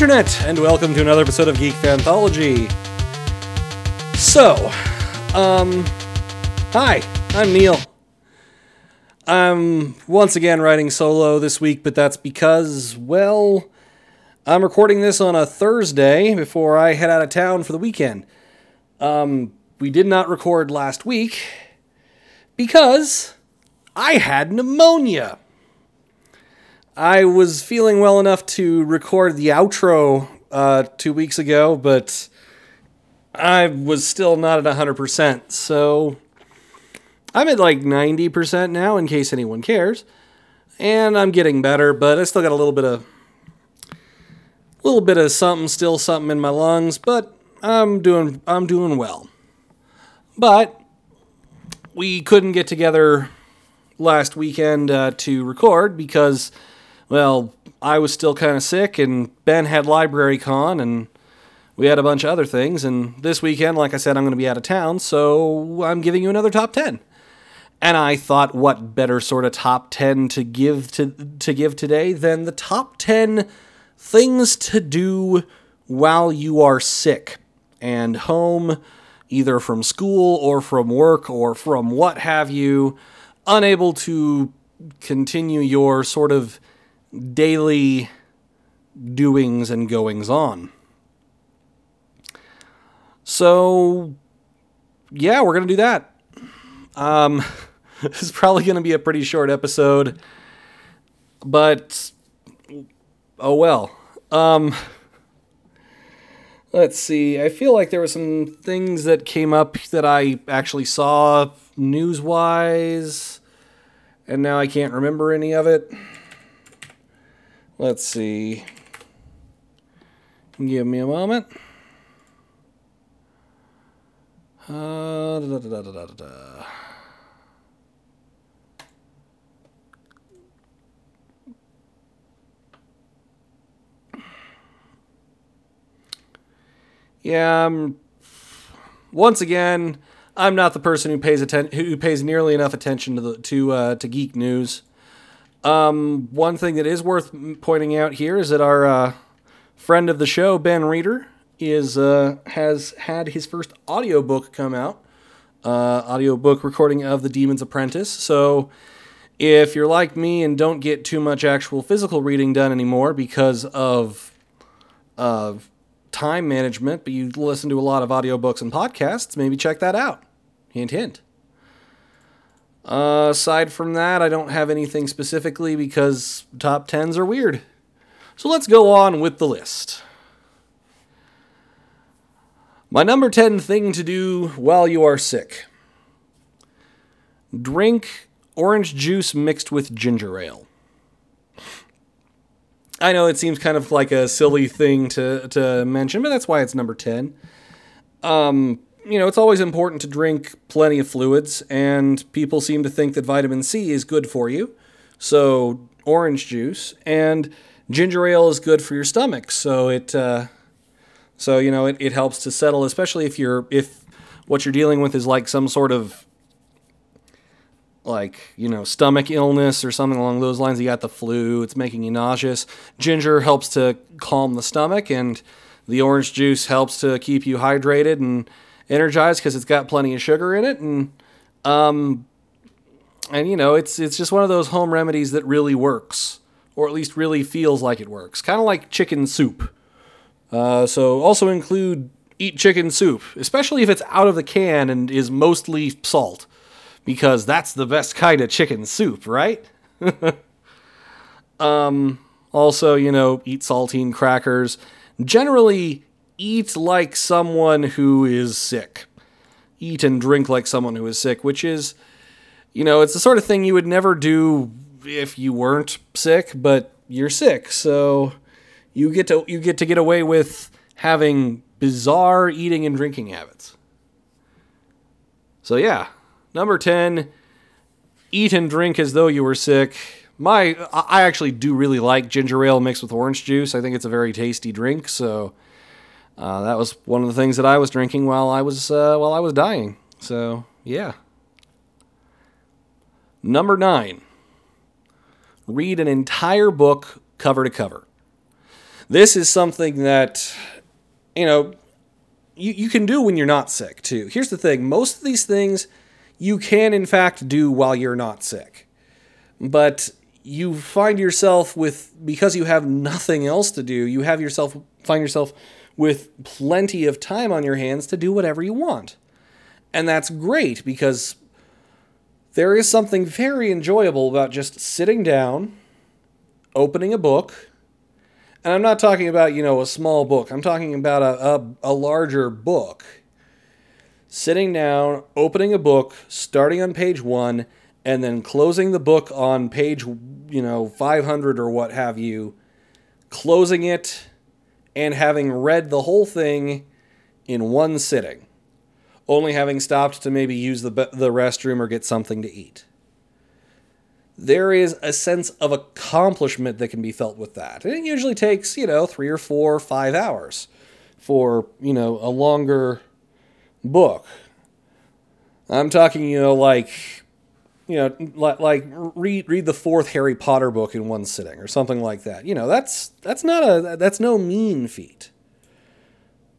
Internet, and welcome to another episode of Geek Fanthology. So, um, hi, I'm Neil. I'm once again writing solo this week, but that's because, well, I'm recording this on a Thursday before I head out of town for the weekend. Um, we did not record last week because I had pneumonia. I was feeling well enough to record the outro uh, two weeks ago, but I was still not at 100%. So I'm at like 90% now, in case anyone cares. And I'm getting better, but I still got a little bit of. A little bit of something, still something in my lungs, but I'm doing I'm doing well. But we couldn't get together last weekend uh, to record because well, I was still kind of sick, and Ben had Library Con, and we had a bunch of other things. And this weekend, like I said, I'm going to be out of town, so I'm giving you another top 10. And I thought, what better sort of top 10 to give to, to give today than the top 10 things to do while you are sick and home, either from school or from work or from what have you, unable to continue your sort of daily doings and goings on. So, yeah, we're going to do that. Um, this is probably going to be a pretty short episode, but oh well. Um, let's see. I feel like there were some things that came up that I actually saw news wise, and now I can't remember any of it. Let's see. Give me a moment. Uh, da, da, da, yeah, um, once again, I'm not the person who pays atten- who pays nearly enough attention to the to uh, to geek news. Um, one thing that is worth pointing out here is that our uh, friend of the show, Ben Reeder, is uh, has had his first audiobook come out. Uh, audiobook recording of The Demon's Apprentice. So if you're like me and don't get too much actual physical reading done anymore because of uh, time management, but you listen to a lot of audiobooks and podcasts, maybe check that out. Hint, hint. Uh, aside from that, I don't have anything specifically because top 10s are weird. So let's go on with the list. My number 10 thing to do while you are sick drink orange juice mixed with ginger ale. I know it seems kind of like a silly thing to, to mention, but that's why it's number 10. Um, you know, it's always important to drink plenty of fluids, and people seem to think that vitamin C is good for you. So, orange juice and ginger ale is good for your stomach. So it, uh, so you know, it, it helps to settle, especially if you're if what you're dealing with is like some sort of like you know stomach illness or something along those lines. You got the flu; it's making you nauseous. Ginger helps to calm the stomach, and the orange juice helps to keep you hydrated and energized because it's got plenty of sugar in it, and um, and you know it's it's just one of those home remedies that really works, or at least really feels like it works. Kind of like chicken soup. Uh, so also include eat chicken soup, especially if it's out of the can and is mostly salt, because that's the best kind of chicken soup, right? um, also, you know, eat saltine crackers. Generally, eat like someone who is sick. Eat and drink like someone who is sick, which is, you know, it's the sort of thing you would never do if you weren't sick, but you're sick, so you get to you get to get away with having bizarre eating and drinking habits. So yeah, number 10, eat and drink as though you were sick. My I actually do really like ginger ale mixed with orange juice. I think it's a very tasty drink, so uh, that was one of the things that I was drinking while I was uh, while I was dying. So yeah. Number nine. Read an entire book cover to cover. This is something that, you know, you, you can do when you're not sick, too. Here's the thing most of these things you can, in fact, do while you're not sick. But you find yourself with, because you have nothing else to do, you have yourself, find yourself with plenty of time on your hands to do whatever you want. And that's great because there is something very enjoyable about just sitting down, opening a book, and I'm not talking about, you know, a small book. I'm talking about a, a, a, larger book. Sitting down, opening a book, starting on page one, and then closing the book on page, you know, 500 or what have you, closing it, and having read the whole thing in one sitting, only having stopped to maybe use the, the restroom or get something to eat there is a sense of accomplishment that can be felt with that. And it usually takes, you know, three or four or five hours for, you know, a longer book. I'm talking, you know, like, you know, like, like read read the fourth Harry Potter book in one sitting or something like that. You know, that's that's not a that's no mean feat.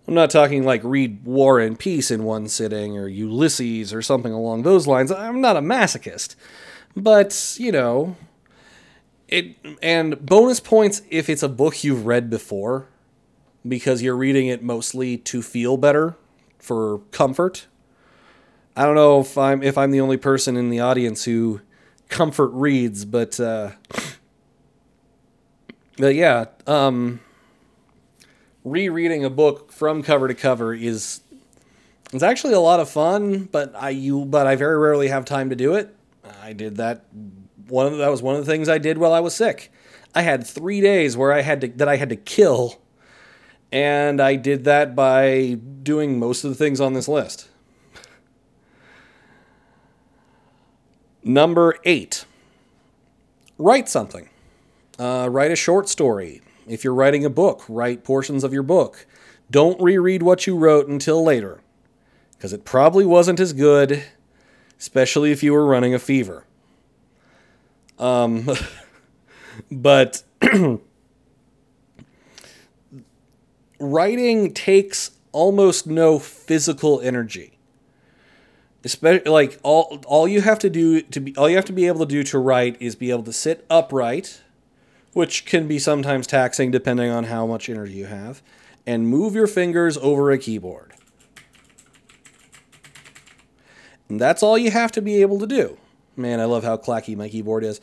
I'm not talking like read War and Peace in one sitting or Ulysses or something along those lines. I'm not a masochist. But, you know, it and bonus points if it's a book you've read before because you're reading it mostly to feel better for comfort. I don't know if I'm if I'm the only person in the audience who comfort reads, but uh but yeah, um rereading a book from cover to cover is it's actually a lot of fun, but I you but I very rarely have time to do it. I did that. One of that was one of the things I did while I was sick. I had three days where I had to that I had to kill, and I did that by doing most of the things on this list. Number eight. Write something. Uh, write a short story. If you're writing a book, write portions of your book. Don't reread what you wrote until later, because it probably wasn't as good especially if you were running a fever. Um, but writing takes almost no physical energy. Especially like all all you have to do to be all you have to be able to do to write is be able to sit upright, which can be sometimes taxing depending on how much energy you have, and move your fingers over a keyboard. And that's all you have to be able to do. Man, I love how clacky my keyboard is.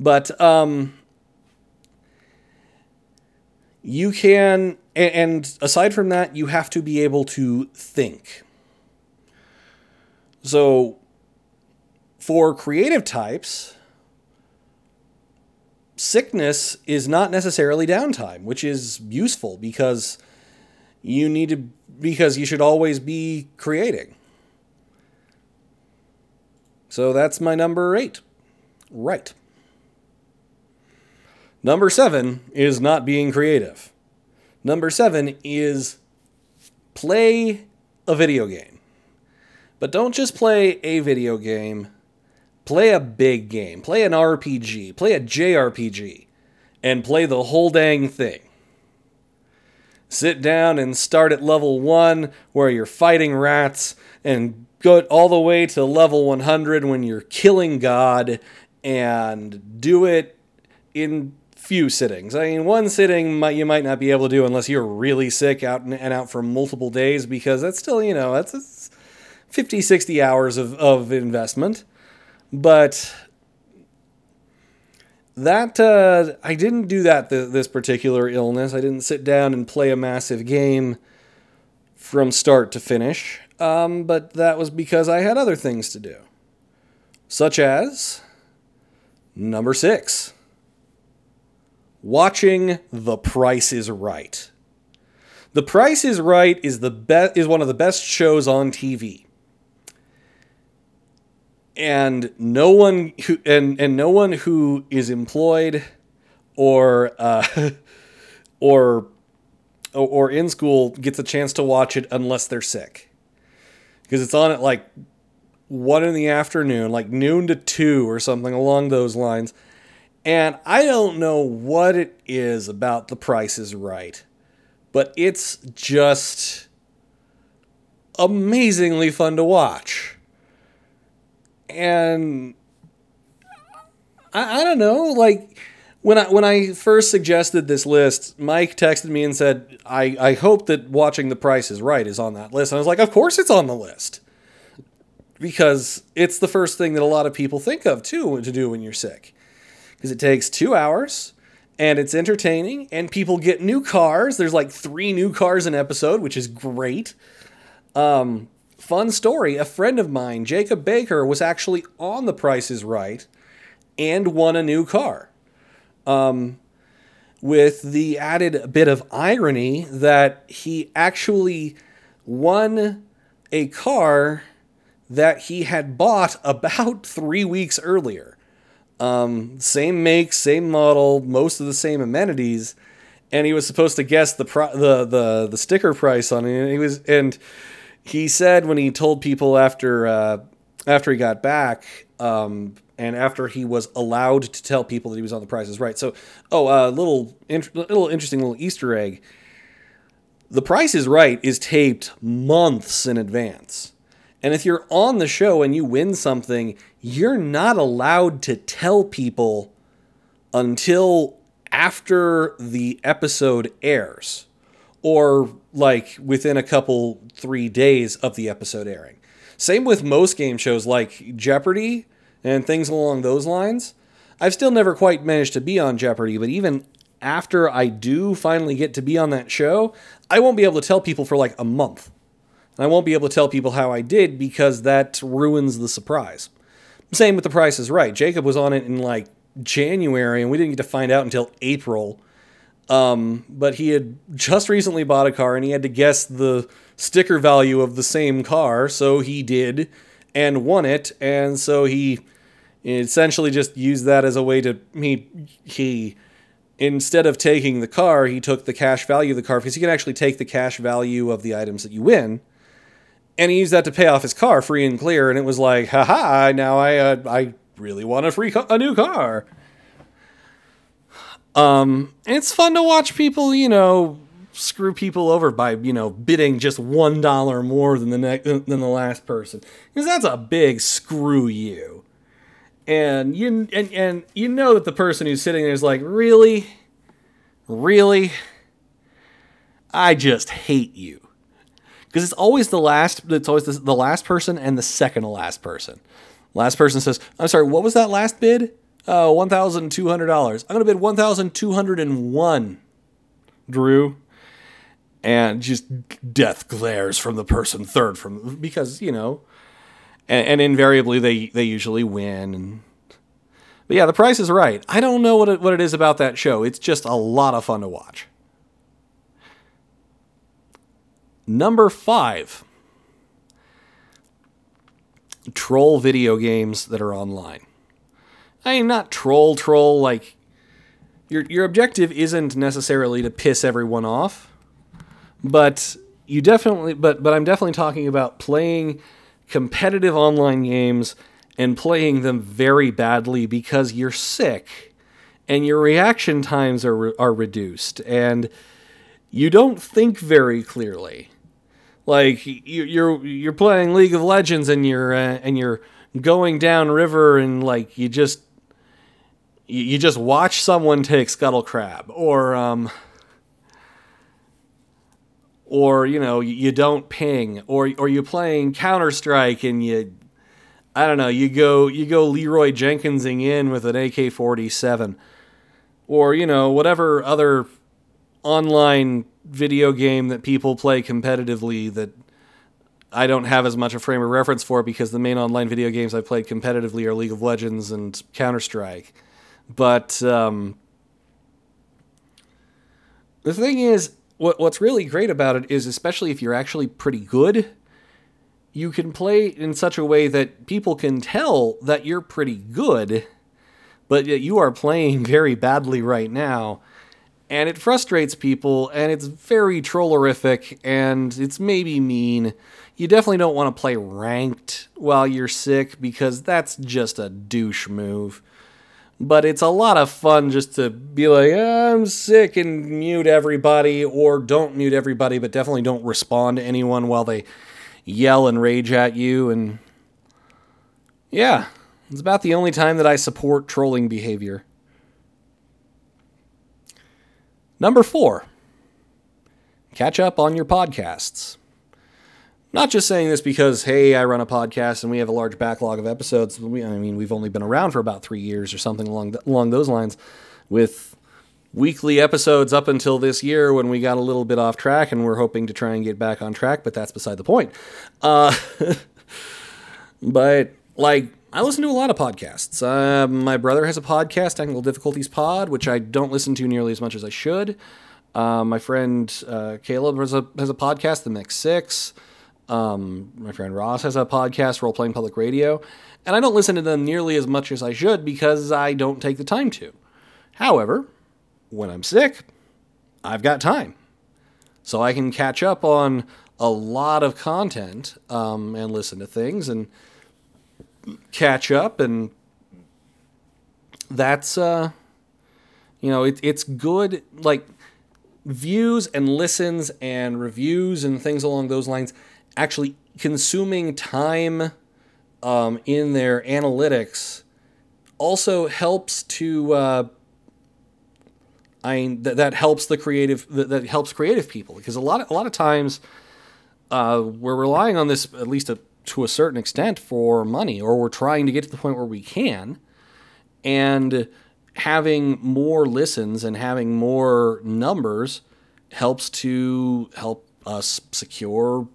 But um, you can, and aside from that, you have to be able to think. So, for creative types, sickness is not necessarily downtime, which is useful because you need to, because you should always be creating. So that's my number eight. Right. Number seven is not being creative. Number seven is play a video game. But don't just play a video game, play a big game. Play an RPG, play a JRPG, and play the whole dang thing. Sit down and start at level one where you're fighting rats and go all the way to level 100 when you're killing God and do it in few sittings. I mean, one sitting might, you might not be able to do unless you're really sick out and, and out for multiple days because that's still, you know, that's, that's 50, 60 hours of, of investment. But that, uh, I didn't do that th- this particular illness. I didn't sit down and play a massive game from start to finish um, but that was because I had other things to do. Such as number six, watching The Price is Right. The Price is Right is the be- is one of the best shows on TV. And no one who and, and no one who is employed or uh, or or in school gets a chance to watch it unless they're sick because it's on at like one in the afternoon, like noon to two or something along those lines. And I don't know what it is about The Price is Right, but it's just amazingly fun to watch. And I, I don't know, like when I when I first suggested this list, Mike texted me and said, I, I hope that watching The Price is Right is on that list. And I was like, Of course it's on the list. Because it's the first thing that a lot of people think of too to do when you're sick. Because it takes two hours and it's entertaining and people get new cars. There's like three new cars an episode, which is great. Um, fun story a friend of mine, Jacob Baker, was actually on The Price is Right and won a new car. Um, with the added bit of irony that he actually won a car that he had bought about three weeks earlier. Um, same make, same model, most of the same amenities, and he was supposed to guess the pro- the the the sticker price on it. And he was and he said when he told people after uh, after he got back um, and after he was allowed to tell people that he was on the Price is Right. So, oh, a uh, little little interesting little Easter egg. The Price is Right is taped months in advance. And if you're on the show and you win something, you're not allowed to tell people until after the episode airs or like within a couple, three days of the episode airing. Same with most game shows like Jeopardy and things along those lines. I've still never quite managed to be on Jeopardy, but even after I do finally get to be on that show, I won't be able to tell people for like a month. And I won't be able to tell people how I did because that ruins the surprise. Same with The Price is Right. Jacob was on it in like January, and we didn't get to find out until April. Um, but he had just recently bought a car and he had to guess the sticker value of the same car, so he did and won it. And so he essentially just used that as a way to he he instead of taking the car, he took the cash value of the car because you can actually take the cash value of the items that you win and he used that to pay off his car free and clear. And it was like, haha, now I uh, I really want a free a new car. Um, it's fun to watch people, you know, screw people over by you know bidding just one dollar more than the ne- than the last person because that's a big screw you. And you and and you know that the person who's sitting there is like, really, really, I just hate you because it's always the last. It's always the, the last person and the second to last person. Last person says, "I'm sorry, what was that last bid? Uh, one thousand two hundred dollars. I'm gonna bid one thousand two hundred and. Drew, and just death glares from the person third from because you know, and, and invariably they they usually win. And, but yeah, the price is right. I don't know what it, what it is about that show. It's just a lot of fun to watch. Number five troll video games that are online. I mean, not troll, troll, like your, your objective isn't necessarily to piss everyone off, but you definitely, but, but I'm definitely talking about playing competitive online games and playing them very badly because you're sick and your reaction times are, are reduced and you don't think very clearly. Like you're you're playing League of Legends and you're uh, and you're going down river and like you just you just watch someone take scuttle crab or um or you know you don't ping or or you're playing Counter Strike and you I don't know you go you go Leroy Jenkinsing in with an AK-47 or you know whatever other online video game that people play competitively that I don't have as much a frame of reference for because the main online video games I played competitively are League of Legends and Counter Strike. But um, the thing is, what what's really great about it is, especially if you're actually pretty good, you can play in such a way that people can tell that you're pretty good, but yet you are playing very badly right now and it frustrates people and it's very trollerific and it's maybe mean. You definitely don't want to play ranked while you're sick because that's just a douche move. But it's a lot of fun just to be like, ah, I'm sick and mute everybody, or don't mute everybody, but definitely don't respond to anyone while they yell and rage at you. And yeah, it's about the only time that I support trolling behavior. Number four, catch up on your podcasts. Not just saying this because, hey, I run a podcast and we have a large backlog of episodes. We, I mean, we've only been around for about three years or something along the, along those lines, with weekly episodes up until this year when we got a little bit off track, and we're hoping to try and get back on track. But that's beside the point. Uh, but like, I listen to a lot of podcasts. Uh, my brother has a podcast, Technical Difficulties Pod, which I don't listen to nearly as much as I should. Uh, my friend uh, Caleb has a has a podcast, The Mix Six. Um, my friend Ross has a podcast, Role Playing Public Radio, and I don't listen to them nearly as much as I should because I don't take the time to. However, when I'm sick, I've got time. So I can catch up on a lot of content um, and listen to things and catch up. And that's, uh, you know, it, it's good. Like, views and listens and reviews and things along those lines actually consuming time um, in their analytics also helps to uh, I mean that, that helps the creative that, that helps creative people. Because a lot of, a lot of times uh, we're relying on this at least a, to a certain extent for money or we're trying to get to the point where we can. And having more listens and having more numbers helps to help us secure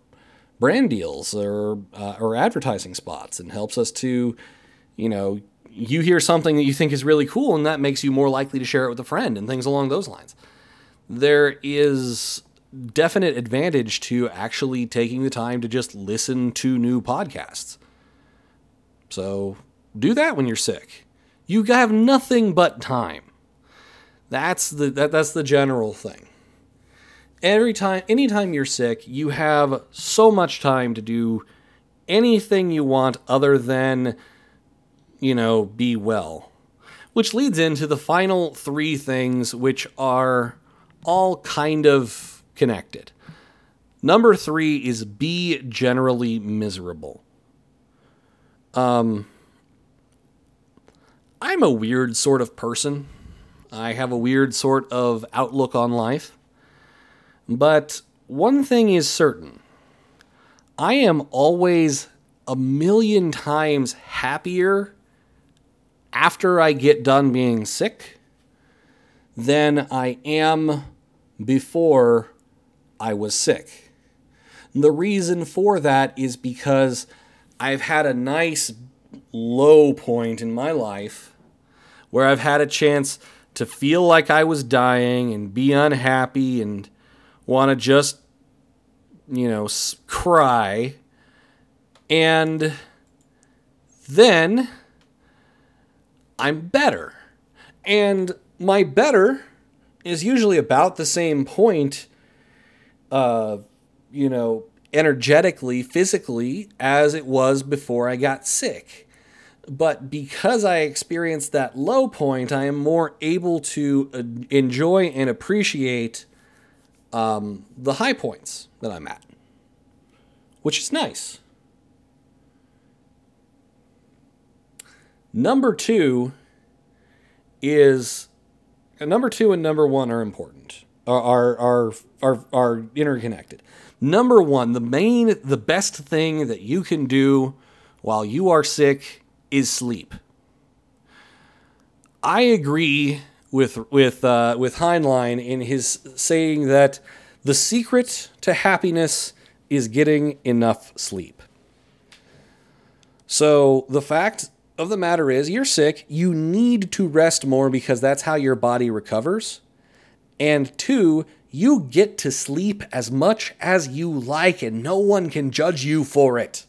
brand deals or uh, or advertising spots and helps us to, you know, you hear something that you think is really cool and that makes you more likely to share it with a friend and things along those lines. There is definite advantage to actually taking the time to just listen to new podcasts. So do that when you're sick. You have nothing but time. That's the that, that's the general thing every time anytime you're sick you have so much time to do anything you want other than you know be well. Which leads into the final three things which are all kind of connected. Number three is be generally miserable. Um i'm a weird sort of person. I have a weird sort of outlook on life but one thing is certain I am always a million times happier after I get done being sick than I am before I was sick. The reason for that is because I've had a nice low point in my life where I've had a chance to feel like I was dying and be unhappy and want to just, you know, cry. And then I'm better. And my better is usually about the same point, uh, you know, energetically, physically, as it was before I got sick. But because I experienced that low point, I am more able to uh, enjoy and appreciate um, the high points that I'm at, which is nice. Number two is uh, number two and number one are important, are, are, are, are interconnected. Number one, the main, the best thing that you can do while you are sick is sleep. I agree with with uh, with Heinlein in his saying that the secret to happiness is getting enough sleep. So the fact of the matter is, you're sick. You need to rest more because that's how your body recovers. And two, you get to sleep as much as you like, and no one can judge you for it.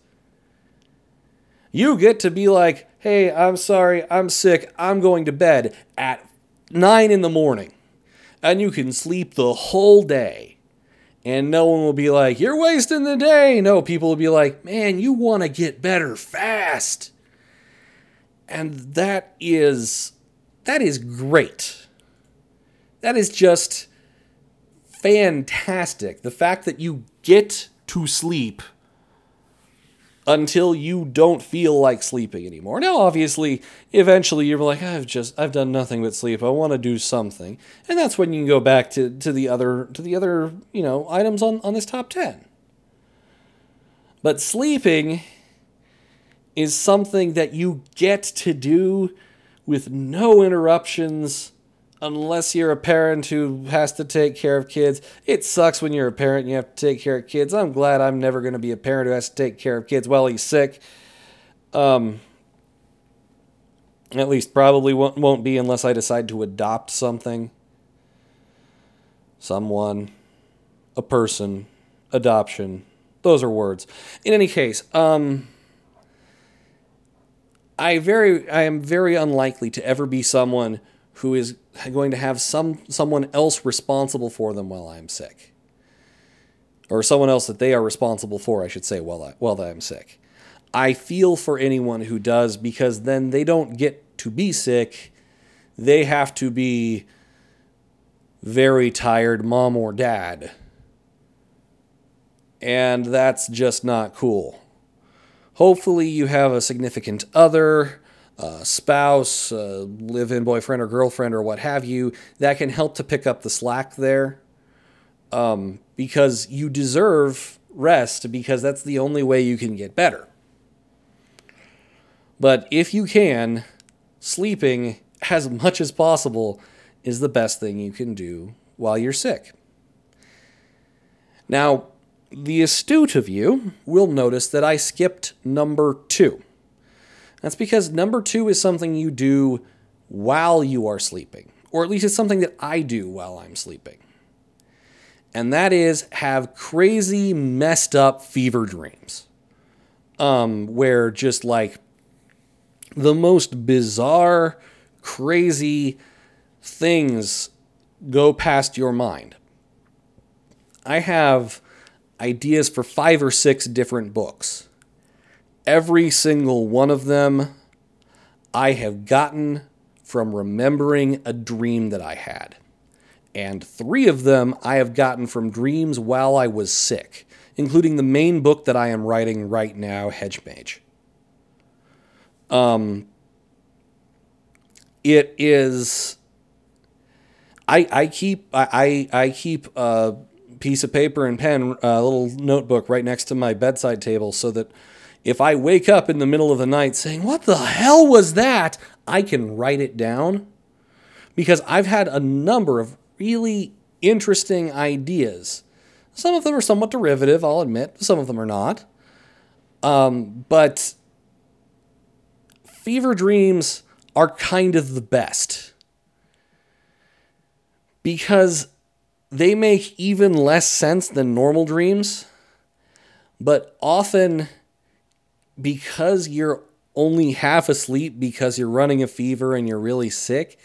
You get to be like, hey, I'm sorry, I'm sick, I'm going to bed at nine in the morning, and you can sleep the whole day. And no one will be like, You're wasting the day. No, people will be like, Man, you want to get better fast. And that is that is great. That is just fantastic. The fact that you get to sleep until you don't feel like sleeping anymore. Now, obviously, eventually you're like, I've just I've done nothing but sleep. I want to do something, and that's when you can go back to, to the other to the other you know items on on this top ten. But sleeping is something that you get to do with no interruptions unless you're a parent who has to take care of kids. It sucks when you're a parent and you have to take care of kids. I'm glad I'm never going to be a parent who has to take care of kids while he's sick. Um, at least probably won't, won't be unless I decide to adopt something. Someone, a person, adoption. Those are words. In any case, um, I very I am very unlikely to ever be someone who is going to have some someone else responsible for them while I'm sick. Or someone else that they are responsible for, I should say, while I while I'm sick. I feel for anyone who does because then they don't get to be sick. They have to be very tired mom or dad. And that's just not cool. Hopefully, you have a significant other uh, spouse, uh, live in boyfriend or girlfriend, or what have you, that can help to pick up the slack there. Um, because you deserve rest, because that's the only way you can get better. But if you can, sleeping as much as possible is the best thing you can do while you're sick. Now, the astute of you will notice that I skipped number two. That's because number two is something you do while you are sleeping, or at least it's something that I do while I'm sleeping. And that is have crazy, messed up fever dreams. Um, where just like the most bizarre, crazy things go past your mind. I have ideas for five or six different books Every single one of them I have gotten from remembering a dream that I had. And three of them I have gotten from dreams while I was sick, including the main book that I am writing right now, Hedge Mage. Um, it is. I, I keep I, I keep a piece of paper and pen, a little notebook right next to my bedside table so that if I wake up in the middle of the night saying, What the hell was that? I can write it down because I've had a number of really interesting ideas. Some of them are somewhat derivative, I'll admit, some of them are not. Um, but fever dreams are kind of the best because they make even less sense than normal dreams, but often because you're only half asleep because you're running a fever and you're really sick,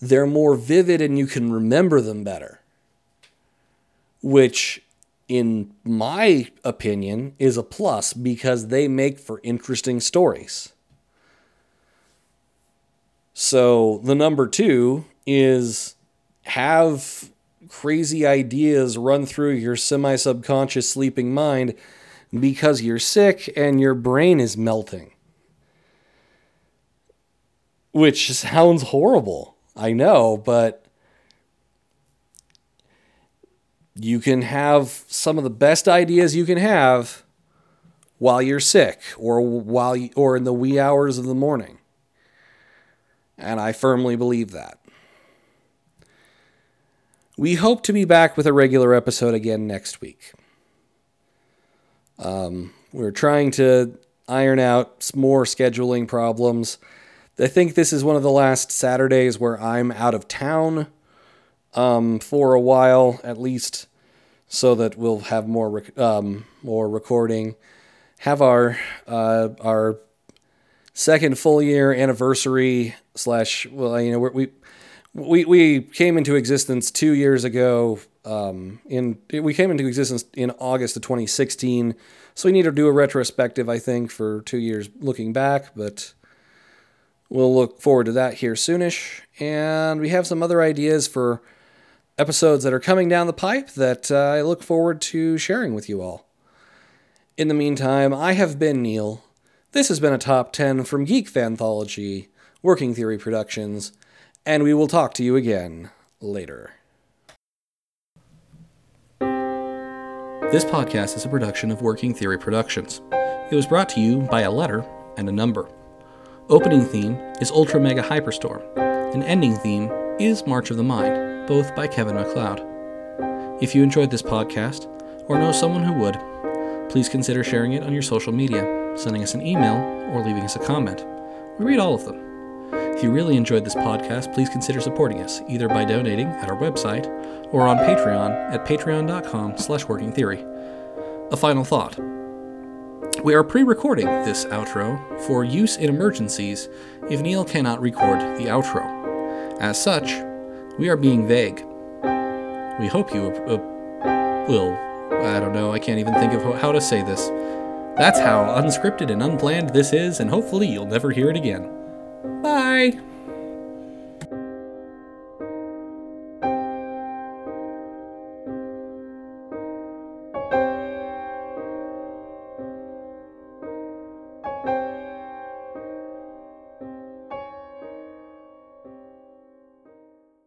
they're more vivid and you can remember them better. Which, in my opinion, is a plus because they make for interesting stories. So, the number two is have crazy ideas run through your semi subconscious sleeping mind because you're sick and your brain is melting. Which sounds horrible, I know, but you can have some of the best ideas you can have while you're sick or while you, or in the wee hours of the morning. And I firmly believe that. We hope to be back with a regular episode again next week. Um, we're trying to iron out more scheduling problems. I think this is one of the last Saturdays where I'm out of town um, for a while, at least, so that we'll have more rec- um, more recording. Have our uh, our second full year anniversary slash well, you know we we we came into existence two years ago. Um, in we came into existence in August of 2016, so we need to do a retrospective. I think for two years looking back, but We'll look forward to that here soonish. And we have some other ideas for episodes that are coming down the pipe that uh, I look forward to sharing with you all. In the meantime, I have been Neil. This has been a top 10 from Geek Fanthology, Working Theory Productions, and we will talk to you again later. This podcast is a production of Working Theory Productions. It was brought to you by a letter and a number. Opening theme is Ultra Mega Hyperstorm, and ending theme is March of the Mind, both by Kevin MacLeod. If you enjoyed this podcast, or know someone who would, please consider sharing it on your social media, sending us an email, or leaving us a comment. We read all of them. If you really enjoyed this podcast, please consider supporting us, either by donating at our website or on Patreon at patreon.com slash workingtheory. A final thought. We are pre-recording this outro for use in emergencies if Neil cannot record the outro. As such, we are being vague. We hope you uh, will. I don't know, I can't even think of how to say this. That's how unscripted and unplanned this is, and hopefully you'll never hear it again. Bye!